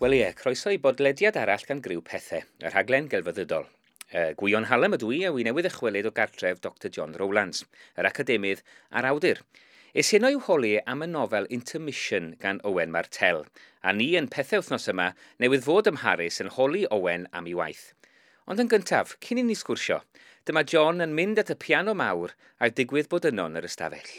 Wel ie, croeso i bodlediad arall gan griw pethau, y rhaglen gelfyddydol. E, Gwion Halem ydw i a wy newydd ychwelyd o gartref Dr John Rowlands, yr academydd a'r awdur. Es heno i'w holi am y nofel Intermission gan Owen Martell, a ni yn pethau wythnos yma newydd fod ymharus yn holi Owen am ei waith. Ond yn gyntaf, cyn i ni sgwrsio, dyma John yn mynd at y piano mawr a digwydd bod yno yn yr ystafell.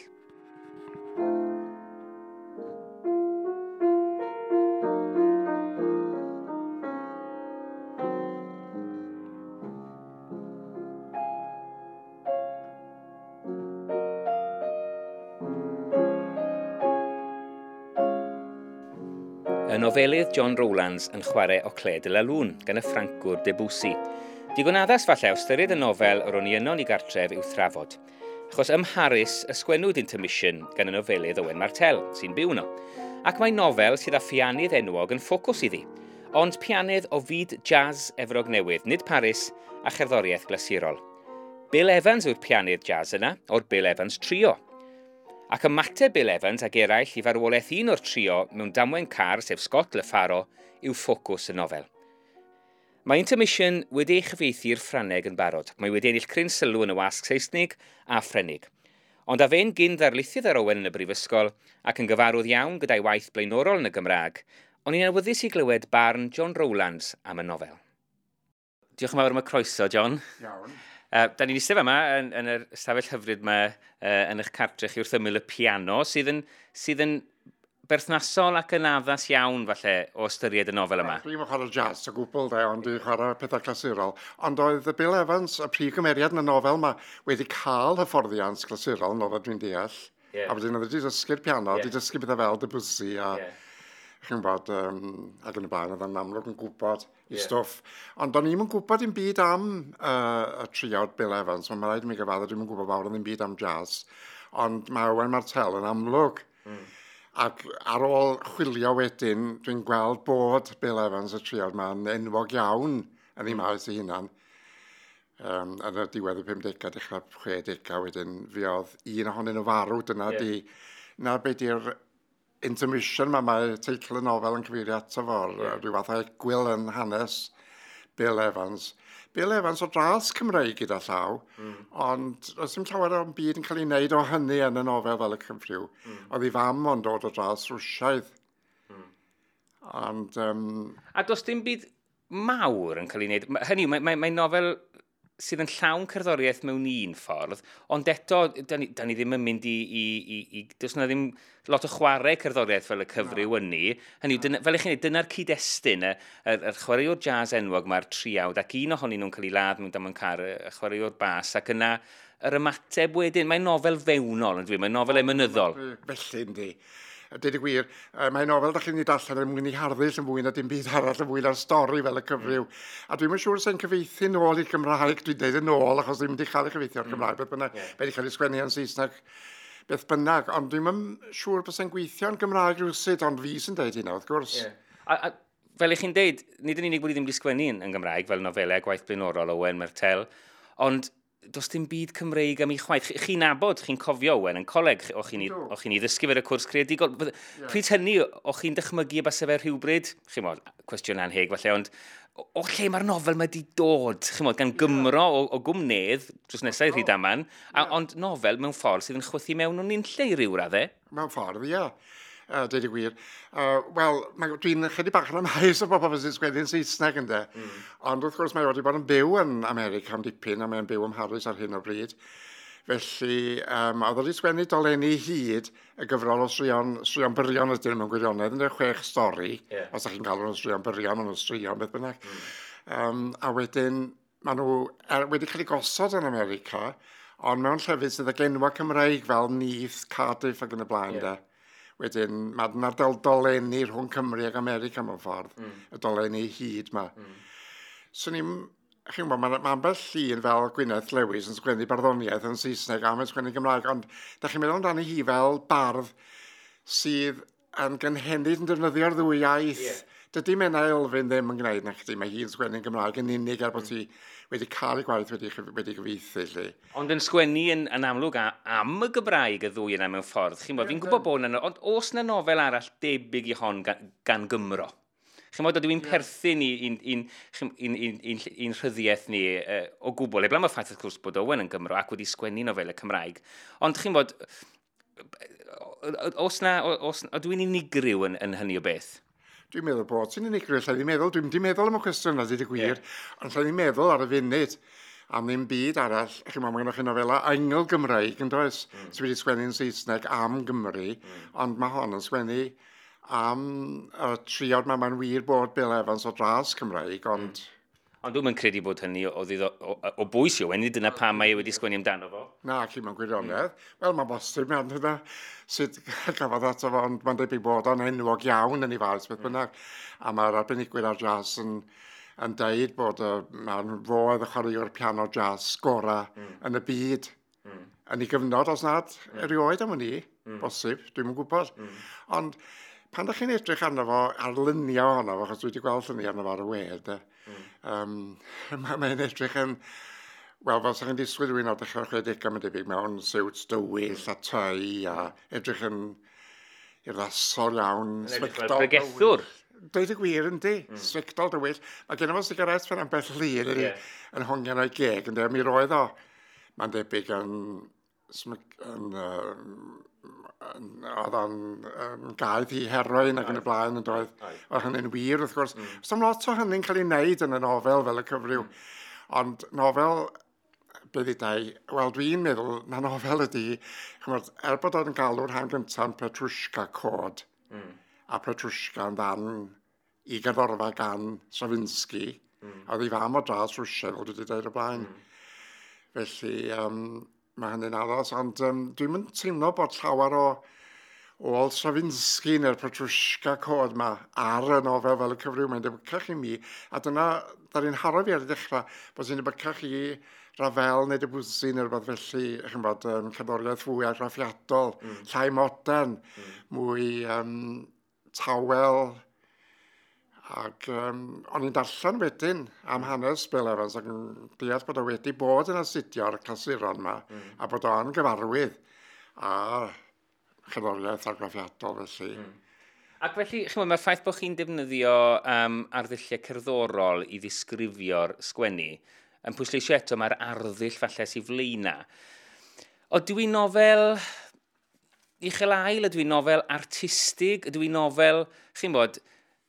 nofelydd John Rowlands yn chwarae o Cle de la gan y Ffrancwr Debussy. Digon addas falle o styried y nofel yr o'n i yno ni gartref i'w thrafod achos ym Mharis ysgwennwyd Intermission gan y nofelydd Owen Martel, sy'n byw yno, ac mae nofel sydd â ffianydd enwog yn ffocws iddi, ond pianydd o fyd jazz efrog newydd, nid Paris, a cherddoriaeth glasurol. Bill Evans yw'r pianydd jazz yna, o'r Bill Evans Trio, ac ymateb Bill Evans ag eraill i farwolaeth un o'r trio mewn damwen car sef Scott Leffaro yw ffocws y nofel. Mae Intermission wedi ei chyfeithi'r Ffraneg yn barod. Mae wedi ennill cryn sylw yn y wasg Saesnig a Ffrenig. Ond a fe'n gyn ddarlithydd ar Owen yn y Brifysgol ac yn gyfarwydd iawn gyda'i waith blaenorol yn y Gymraeg, ond i'n awyddus i glywed barn John Rowlands am y nofel. Diolch yn fawr am y croeso, John. Iawn. Uh, da ni'n eistedd yma yn, yn yr stafell hyfryd yma uh, yn eich cartre chi wrth ymwyl y piano sydd yn, sydd yn berthnasol ac yn addas iawn falle o ystyried y nofel yma. Dwi'n chwarae jazz o gwbl de, ond dwi'n chwarae pethau clasurol. Ond oedd y Bill Evans, y prif gymeriad yn y nofel yma, wedi cael hyfforddiant clasurol, nofel dwi'n deall. Yeah. A wedyn oedd wedi dysgu'r piano, yeah. wedi dysgu bethau fel Debussy a... Yeah chi'n bod um, ac yn y blaen, oedd yn amlwg yn gwybod i yeah. stwff. Ond o'n i'm yn gwybod dim byd am uh, y triod Bill Evans, ond mae rhaid i mi gyfadda, dwi'n gwybod fawr yn ddim byd am jazz. Ond mae Owen Martell yn amlwg. Mm. Ac ar ôl chwilio wedyn, dwi'n gweld bod Bill Evans y triod ma'n enwog iawn yn ei hmm. maes ei hunan. Um, yn y diwedd y 50au, dechrau 60au wedyn, fi oedd un ohonyn nhw farw, dyna yeah. di... Na be di'r intermission mae mae teitl y nofel yn cyfeirio ato fo, yeah. rhyw fath o egwyl yn hanes Bill Evans. Bill Evans o dras Cymreig gyda llaw, mm. ond oes dim llawer o'n byd yn cael ei wneud o hynny yn y nofel fel y Cymfriw. Mm. Oedd ei fam ond dod o dras Rwsiaidd. Mm. Ond... Um... A does dim byd mawr yn cael ei wneud. Hynny, mae, mae, mae nofel sydd yn llawn cerddoriaeth mewn un ffordd, ond eto, da ni, da ni ddim yn mynd i... i, i, i does yna ddim lot o chwarae cerddoriaeth fel y cyfryw yn ni. Hynny, no. dyna, fel eich chi'n dyna'r cyd-destun, y, y, y chwaraewr jazz enwog mae'r triawd, ac un ohonyn nhw'n cael ei ladd mewn damon car, y chwaraewr bas, ac yna yr ymateb wedyn, mae'n nofel fewnol, yn dwi, mae'n nofel emynyddol. Felly, yndi a dweud y gwir, uh, mae nofel da chi'n ei darllen yn mwyn i harddus yn fwy na dim byd arall yn fwy na'r stori fel y cyfryw. A dwi'n yn siŵr sy'n cyfeithi nôl i'r Gymraeg, dwi'n deud yn ôl achos ddim wedi cael ei cyfeithi o'r mm. Gymraeg, beth bynnag, yeah. wedi cael ei sgwennu yn Saesneg beth bynnag, ond dwi'n siŵr bod sy'n gweithio yn Gymraeg rhywsyd, ond fi sy'n deud hynna, wrth gwrs. Yeah. A, a, fel eich chi'n deud, nid yn unig bod i ddim wedi sgwennu yn, yn Gymraeg fel nofelau gwaith blaenorol Owen Mertel, ond does dim byd Cymreig am ei chwaith. Chi'n nabod, chi'n cofio Owen yn coleg, o'ch chi'n no. chi ddysgu fe'r y cwrs creadigol. Yeah. Pryd hynny, o'ch chi'n dychmygu y basau fe rhywbryd? Chi'n modd, cwestiwn anheg falle, ond o lle mae'r nofel mae wedi dod, chi'n modd, gan Gymro o, o gwmnedd, drws nesau i rhyd aman, yeah. ond nofel mewn ffordd sydd yn chwythu mewn o'n un lle i ryw raddau. Mewn ffordd, ie. Yeah uh, dweud y gwir. Uh, Wel, dwi'n chydig bach yn amhaus o bobl fydd yn sgwennu'n Saesneg ynddo. Mm. Ond wrth gwrs mae wedi bod yn byw yn America am dipyn a mae'n byw ym Mharys ar hyn o bryd. Felly, um, oedd wedi sgwennu dolenni hyd y gyfrol o Srion, Srion Byrion ydyn mewn gwirionedd, yn y chwech stori, yeah. os ydych chi'n cael nhw'n Srion Byrion, ond nhw'n Srion, beth bynnag. Mm. Um, a wedyn, maen nhw er, wedi cael eu gosod yn America, ond mewn llefydd sydd ag enwa Cymreig fel Neath, Cardiff ac yn y blaen, yeah. da. Wedyn, mae yna dal dolenni rhwng Cymru ac America mewn ffordd, mm. y dolenni hyd yma. Mm. So ni'n, chi'n gwybod, mae'n ma bell llun fel Gwyneth Lewis yn sgwennu barddoniaeth yn Saesneg a mae'n sgwennu Gymraeg, ond da chi'n meddwl amdani hi fel bardd sydd yn gynhenid yn defnyddio'r ddwy iaith. Yeah Dydy Menna Elfyn ddim yn gwneud na chdi, mae hi'n sgwennu'n Gymraeg yn unig ar bod hi wedi cael ei gwaith wedi, wedi gyfeithi. Lle. Ond yn sgwennu yn, yn amlwg a, am y Gymraeg y ddwy yna mewn ffordd, chi'n bod, fi'n gwybod bod yna, ond os na nofel arall debyg i hon gan, gan Gymro? Chi'n bod, dwi'n perthyn i'n rhyddiaeth ni uh, o gwbl. Eblaen mae ffaith wrth gwrs bod Owen yn Gymro ac wedi sgwennu nofel y Cymraeg. Ond chi'n bod, e, e, os na, os, os, dwi'n unigryw yn, yn hynny o beth? Dwi'n meddwl bod sy'n unigryw, lle dwi'n meddwl, dwi'n di meddwl am y cwestiwn yna, dwi'n gwir, yeah. ond lle dwi'n meddwl ar y funud am ddim byd arall. Ac yma, mae gennych chi nofela Engel Gymraeg, mm. yn does? Mm. sydd wedi sgwennu'n Saesneg am Gymru, mm. ond mae hon yn sgwennu am y triod mae mae'n wir bod Bill Evans o dras Cymraeg, ond... Mm Ond dwi'n credu bod hynny o, o, o, o bwys i Owen, dyna pam mae wedi sgwennu amdano fo. Na, chi mae'n gwirionedd. Mm. Wel, mae bosib mewn hynna sydd gafodd ato fo, ond mae'n debyg bod o'n enwog iawn yn ei faes, beth mm. bynnag. A mae'r arbenigwyr ar jazz yn, yn deud bod mae'n fodd y chwaraewr piano jazz gora mm. yn y byd. Mm. Yn ei gyfnod, os nad mm. erioed am hynny, mm. bosib, dwi'n gwybod. Mm. Ond pan ydych chi'n edrych arno fo, ar luniau ohono fo, achos dwi wedi gweld luniau arno fo ar y we, Mm. Um, Mae'n ma edrych yn... Wel, fel sy'n disgwyl rhywun o dechrau chredig am y debyg mewn siwt dywyll a tai a edrych yn iddasol iawn. Yn edrych fel pregethwr. Dweud y gwir yn di, mm. sfectol dywyll. Mae gen i fo sigaret fel ambell lir yeah. yn hongian o'i geg, yn de, mi roedd o. Mae'n debyg yn, yn uh, oedd o'n um, gaeth i heroin ac yn y blaen yn doedd. Oedd hynny'n wir wrth gwrs. Mm. So'n lot o hynny'n cael ei wneud yn y nofel fel y cyfryw. Mm. Ond nofel beth i dau, wel dwi'n meddwl na nofel ydi, chymryd, er bod o'n galw'r han gyntaf yn Petrushka Cod, mm. a Petrushka yn ddan i gerddorfa gan Stravinsky, mm. a oedd ei fam o dras Rwysia, fel dwi wedi dweud y blaen. Mm. Felly, um, mae hynny'n addas, ond um, dwi'n mynd teimlo bod llawer o o Olsafinski neu'r Petrushka Cod yma ar y nofel fel y cyfryw mae'n debycach i mi, a dyna, da ni'n haro fi ar y dechrau, bod sy'n debycach i Rafel neu Debussy neu rhywbeth felly, chi'n bod, um, cerddoriaeth fwy agraffiadol, mm. llai modern, mm. mwy um, tawel, Ac um, o'n i'n darllen wedyn am hanes Bill Evans ac yn deall bod o wedi bod yn astudio'r clasuron yma mm. a bod o'n gyfarwydd a chynoriaeth argraffiadol felly. Mm. Ac felly, chi'n mae'r ffaith bod chi'n defnyddio um, arddulliau cerddorol i ddisgrifio'r sgwennu, yn pwysleisio eto mae'r arddull falle sy'n flaena. O dwi'n nofel uchel ail, ydw i'n nofel artistig, ydw i'n nofel, chi'n bod,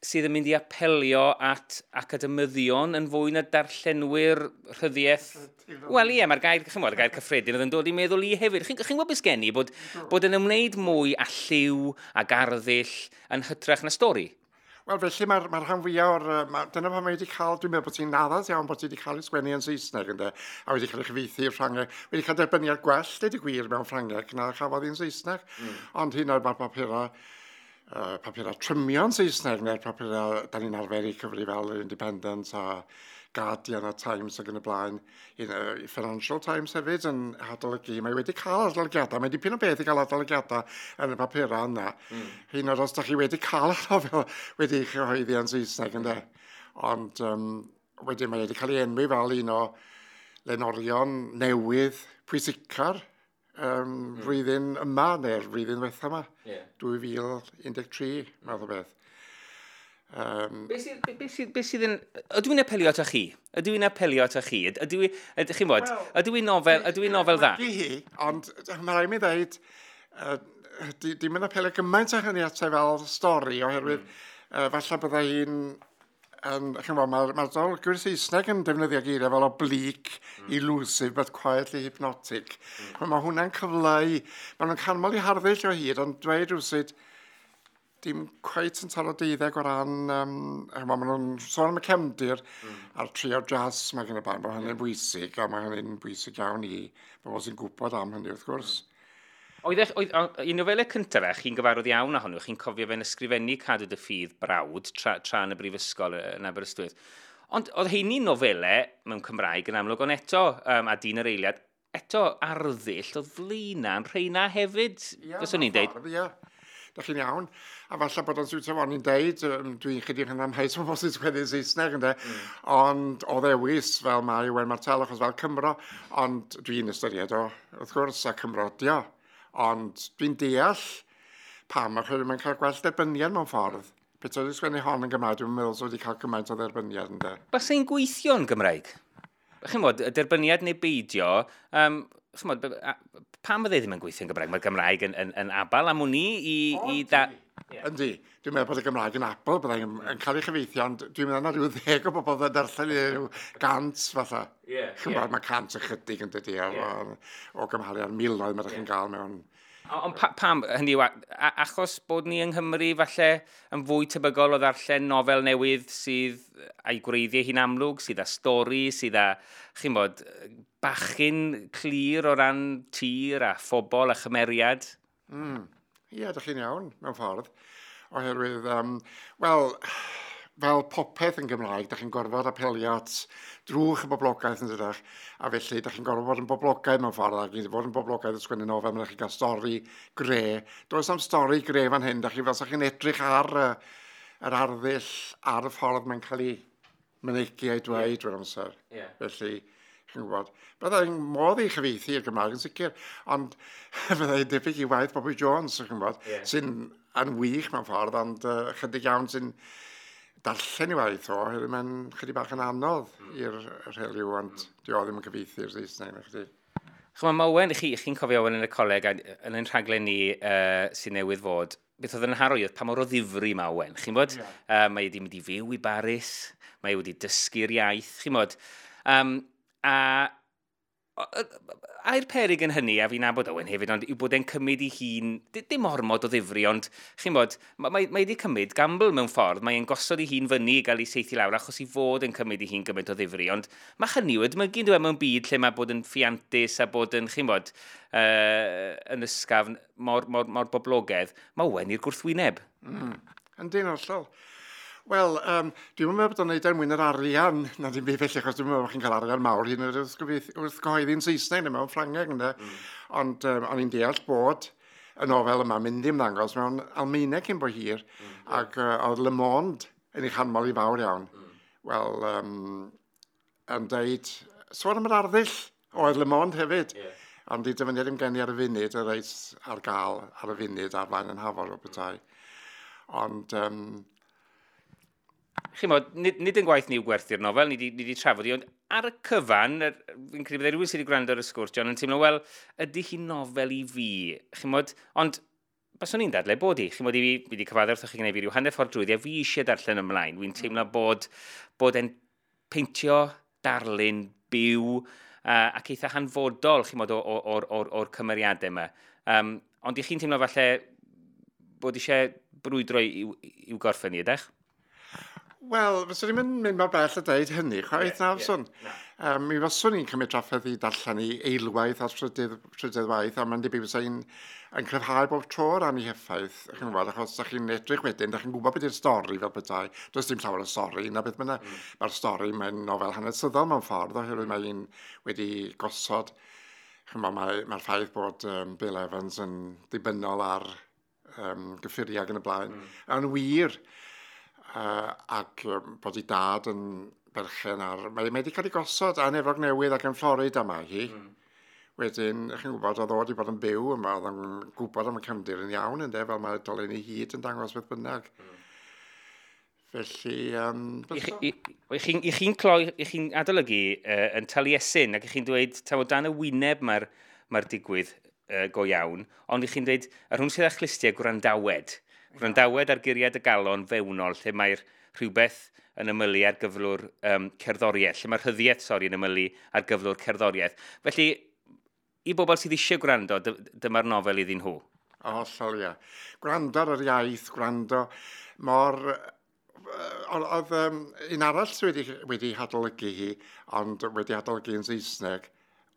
sydd yn mynd i apelio at academyddion yn fwy na darllenwyr rhyddiaeth. Wel ie, mae'r gair, chi'n gwybod, y gair cyffredin oedd yn dod i meddwl i hefyd. Chi'n chi gwybod beth gen i, bod, bod yn ymwneud mwy a lliw a garddill yn hytrach na stori? Wel, felly mae'r mae rhan fwyaf o'r... Ma, dyna pan mae wedi cael... Dwi'n meddwl bod ti'n naddas iawn bod ti wedi cael ei sgwennu yn Saesneg, ynddo? A wedi cael ei chyfeithi i'r Ffrangeg. Wedi cael derbyniad gwell, dweud y gwir, mewn Ffrangeg na chafodd i'n Saesneg. Mm. Ond hyn o'r papurau uh, papurau trymio'n Saesneg neu'r papurau da ni'n arfer i cyfri fel Independent a Guardian a Times ac yn y blaen. i uh, Financial Times hefyd yn adolygu. Mae wedi cael adolygiadau. Mae dipyn o beth i gael adolygiadau yn y papurau yna. Mm. Hyn o'r os da chi wedi cael nofel wedi eich chyhoeddi yn Saesneg ynddo. Ond um, wedyn mae wedi cael ei enwi fel un o lenorion newydd pwysicar um, mm. flwyddyn yma, neu'r flwyddyn wetha yma, yeah. 2013, math o beth. Um, be sydd, be, sydd, be sydd yn... Ydw i'n apelio ata chi? Ydw i'n apelio ata chi? Ydw i'n... Chi'n bod? Ydw i'n nofel, ydw i'n nofel dda? Di hi, ond mae rhaid mi ddeud, uh, dim di yn apelio gymaint â hynny atai e fel stori, oherwydd mm. uh, falle byddai hi'n um, chi'n gwybod, mae'r ma dolgwyr Saesneg yn defnyddio geiriau fel oblique, mm. elusive, but quietly hypnotic. Mm. Mae hwnna'n cyfleu, mae nhw'n canmol i harddull o hyd, ond dweud rhywsyd, dim cweit yn taro deuddeg o ran, um, mae nhw'n sôn am y cemdir mm. a'r trio jazz mae gen y band, mae hynny'n bwysig, a mae hynny'n bwysig iawn i bobl sy'n gwybod am hynny wrth gwrs. Mm. Oedd, e- oedd, i nofelau cyntaf e, chi'n gyfarwydd iawn ohonyn chi'n cofio fe'n ysgrifennu cadw dy ffydd brawd tra, tra yn y brifysgol yn Aberystwyth. Ond oedd heini nofelau mewn Cymraeg yn amlwg, ond eto, um, a dyn yr eiliad, eto arddull o flaena'n rheina hefyd, yeah, fyswn ni'n deud. Ie, yeah. da chi'n iawn. A falle bod o'n siwtio fo'n i'n deud, um, dwi'n chydig yn amheus o bosib sgweddi Saesneg ynddo, mm. ond o ddewis fel mae Iwen Martel achos fel Cymro, ond dwi'n ystyried o, wrth gwrs, a Cymro dio. Ond dwi'n deall pam achos mae'n cael gwell derbyniad mewn ffordd. Beth oedd sgwennu hon yn Gymraeg, dwi'n meddwl wedi cael gymaint o dderbyniad ynddo. Bas ein gweithio yn Gymraeg? Chi'n modd, y derbyniad neu beidio, um, chi'n modd, pam fydde ddim yn gweithio yn Gymraeg? Mae'r Gymraeg yn, yn, yn abal am hwn i, i, i da... Yeah. Yndi. Dwi'n meddwl bod y Gymraeg yn apel byddai'n yn, yn cael ei chyfeithio, ond dwi'n meddwl na rhyw ddeg o bobl yn darllen i rhyw gant fatha. Yeah, yeah. Mae cant ychydig yn dydi yeah. o, o gymharu ar miloedd mae'n yeah. chi'n gael mewn Ond pa, pam, hynny yw, achos bod ni yng Nghymru falle yn fwy tebygol o ddarllen nofel newydd sydd a'i gwreiddiau hi'n amlwg, sydd â stori, sydd â, chi'n bod, bachyn clir o ran tir a phobl a chymeriad? Mm. Ie, yeah, chi'n iawn, mewn ffordd. Oherwydd, um, wel, fel popeth yn Gymraeg, da chi'n gorfod apelio at drwch y boblogaeth yn dydych, a felly da chi'n gorfod bod yn boblogaeth mewn ffordd, ac i fod yn boblogaeth yn sgwennu nofel, mae'n chi'n cael stori gre. Does am stori gre fan hyn, da chi fel sa chi'n edrych ar yr arddull, ar y ffordd mae'n cael ei mynegu a'i dweud, yeah. amser. Yeah. Felly, Chi'n gwybod? Byddai'n modd i chyfeithi i'r Gymraeg yn sicr, ond fyddai'n debyg i waith Bobby Jones, chi'n gwybod, yeah. sy'n yn wych mewn ffordd, ond uh, chydig iawn sy'n darllen i waith o, hyn mae'n chydig bach yn anodd mm. i'r rheliw, ond mm. di o ddim yn i'r Saesneg na chdi. Chwa, mae Owen, chi'n chi cofio Owen yn y coleg, yn ein rhaglen ni uh, sy'n newydd fod, beth oedd yn harwy oedd pa mor o ddifri mae Owen. Chi'n bod, yeah. uh, mae wedi mynd i fyw i Baris, mae e wedi dysgu'r iaith. Chi'n bod, um, A a'r perig yn hynny, a fi'n nabod Owen hefyd, ond yw bod e'n cymryd i hun, dim ormod o ddifri, ond chi'n bod, mae, mae, wedi cymryd gamble mewn ffordd, mae e'n gosod i hun fyny i gael ei seithi lawr, achos i fod yn cymryd i hun gymaint o ddifri, ond mae hynny wedi mygu nhw e, mewn byd lle mae bod yn ffiantus a bod yn, chi'n bod, uh, yn ysgafn mor, mor, mor boblogaidd, mae Owen i'r gwrthwyneb. Mm. Yn dyn ollol. Wel, um, dwi'n meddwl bod o'n neud yn mwyn yr arian, na ddim byd felly, achos dwi'n meddwl bod chi'n cael arian mawr hyn wrth gyhoeddi'n Saesneg neu mewn Ffrangeg yna. Mm. Ond um, o'n i'n deall bod y nofel yma mynd i'n ddangos mewn Almaeneg cyn bo hir, mm. ac uh, oedd Le Monde yn ei chanmol i fawr iawn. Mm. Wel, um, yn deud, sôn am yr arddull, oedd Le Monde hefyd. Yeah ond i dyfyniad ddim gen ar y funud, y reit ar gael ar y funud ar flaen yn hafod o bethau. Mm. Ond um, chymod, nid, nid yn gwaith ni yw gwerthu'r nofel, ni wedi trafod i, ond ar y cyfan, er, fi'n credu byddai e rhywun sydd wedi gwrando ar y sgwrs, John, yn teimlo, wel, ydy hi nofel i fi, chymod, ond baswn i'n dadle bod i. Chi'n bod i fi, wedi cyfadda wrthych chi gwneud fi rhyw hanner ffordd drwyddi, a fi eisiau darllen ymlaen. Wy'n teimlo bod, bod e'n peintio darlun byw uh, ac eitha hanfodol chi'n bod o'r or, or cymeriadau yma. Um, ond i chi'n teimlo falle bod eisiau brwydro i'w, i'w gorffen i ydych? Wel, fyswn i'n mynd, mor bell a dweud hynny, chwaith yeah, na. Yeah, um, mi fyswn i'n cymryd trafferth i darllen i eilwaith a trydydd, trydydd waith, a mae'n debyg fyswn i'n yn cryfhau bob tro o ran i heffaith, mm. chi'n gwybod, achos da chi'n edrych wedyn, da chi'n gwybod beth yw'r stori fel bethau. Does dim llawer o stori, na beth mae'n mm. Mae'r stori, mae'n nofel hanesyddol mewn ffordd, oherwydd mm. mae'n wedi gosod, mae'r mae, mae ffaith bod um, Bill Evans yn dibynnol ar um, gyffuriau yn y blaen, mm. yn wir uh, ac um, bod ei dad yn berchen ar... Mae wedi cael ei gosod a nefog newydd ac yn Florid yma hi. Mm. Wedyn, ych chi'n gwybod, oedd o wedi bod yn byw yma, oedd yn gwybod am y cymdir yn iawn, ynddo, fel mae dolen ei hyd yn dangos beth bynnag. Mm. Felly, um, chi'n chi cloi, i chi'n adolygu uh, yn Taliesin ac i chi'n dweud, taw o dan y wyneb mae'r mae digwydd uh, go iawn, ond i chi'n dweud, ar hwn sydd â chlistiau gwrandawed. Gwrandawed ar guriad y galon fewnol lle mae'r rhywbeth yn ymylu ar gyflwr um, cerddoriaeth, lle mae'r hyddiaeth, sori, yn ymylu ar gyflwr cerddoriaeth. Felly, i bobl sydd eisiau gwrando, dyma'r nofel iddyn nhw. O, oh, ie. Gwrando ar yr iaith, gwrando mor... Oedd um, un arall sydd wedi, wedi hadolygu hi, ond wedi hadolygu yn Saesneg,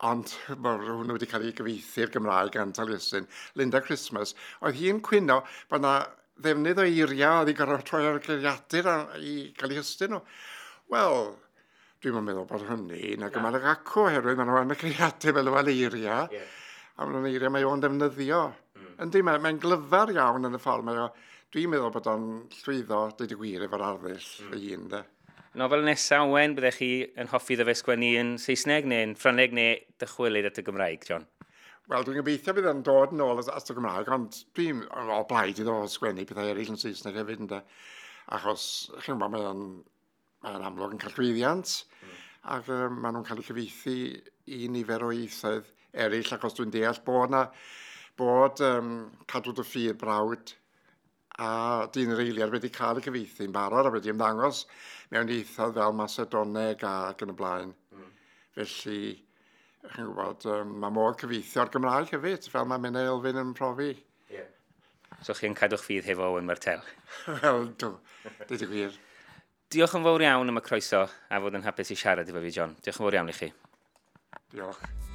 ond mae rhywun wedi cael ei gyfeithu'r Gymraeg gan Taliesin, Linda Christmas, oedd hi'n cwyno bod yna ddefnydd o eiriau oedd i gorfod troi ar y geiriadur i gael ei hystyn nhw. Wel, dwi'n meddwl bod hynny, na gymal y gacw, oherwydd maen nhw yn y geiriadur fel yma'n eiriau, yeah. a maen nhw'n eiriau mae o'n defnyddio. Mm. Yndi, mae'n mae glyfar iawn yn y ffordd. Mae o, dwi'n meddwl bod o'n llwyddo, dweud y gwir, efo'r arddull mm. fy un, de. Nofel nesaf, Wen, byddech chi yn hoffi ddefysgwennu yn Saesneg neu'n Ffraneg neu dychwelyd at y Gymraeg, John? Wel, dwi'n gobeithio bydd yn dod yn ôl at y Gymraeg, ond dwi'n o blaid iddo fo sgwennu pethau eraill yn Saesneg hefyd, ynddo. Achos, chi'n gwybod, mae'n mae amlwg yn cael llwyddiant, mm. ac um, maen nhw'n cael eu cyfeithi i nifer o ieithoedd eraill, achos dwi'n deall bod na bod um, cadw dy ffyr brawd a dyn yr eiliad wedi cael eu cyfeithi yn barod a wedi ymddangos mewn ieithoedd fel Macedoneg ac yn y blaen. Mm. Felly, chi'n gwybod, um, mae mor cyfeithio'r Gymraeg hefyd, fel mae Menna Elfyn yn profi. Yeah. So chi'n cadw'ch ffydd hefo yn Martel? Wel, dwi, dwi gwir. Diolch yn fawr iawn am y croeso a fod yn hapus i siarad efo fi, John. Diolch yn fawr iawn i chi. Diolch.